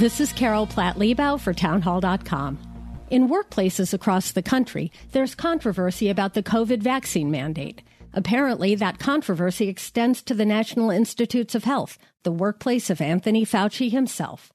This is Carol Platt Liebau for Townhall.com. In workplaces across the country, there's controversy about the COVID vaccine mandate. Apparently, that controversy extends to the National Institutes of Health, the workplace of Anthony Fauci himself.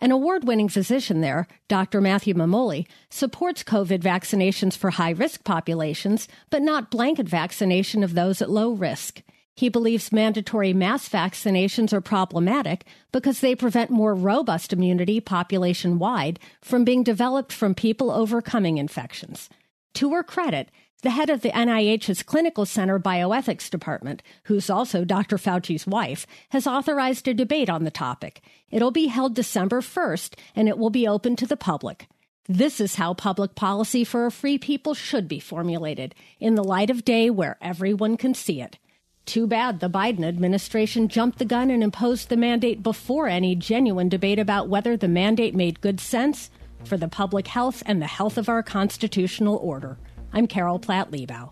An award winning physician there, Dr. Matthew Memoli, supports COVID vaccinations for high risk populations, but not blanket vaccination of those at low risk. He believes mandatory mass vaccinations are problematic because they prevent more robust immunity population wide from being developed from people overcoming infections. To her credit, the head of the NIH's Clinical Center Bioethics Department, who's also Dr. Fauci's wife, has authorized a debate on the topic. It'll be held December 1st and it will be open to the public. This is how public policy for a free people should be formulated, in the light of day where everyone can see it. Too bad the Biden administration jumped the gun and imposed the mandate before any genuine debate about whether the mandate made good sense for the public health and the health of our constitutional order. I'm Carol Platt Liebau.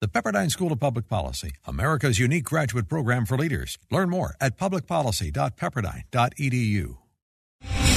The Pepperdine School of Public Policy, America's unique graduate program for leaders. Learn more at publicpolicy.pepperdine.edu.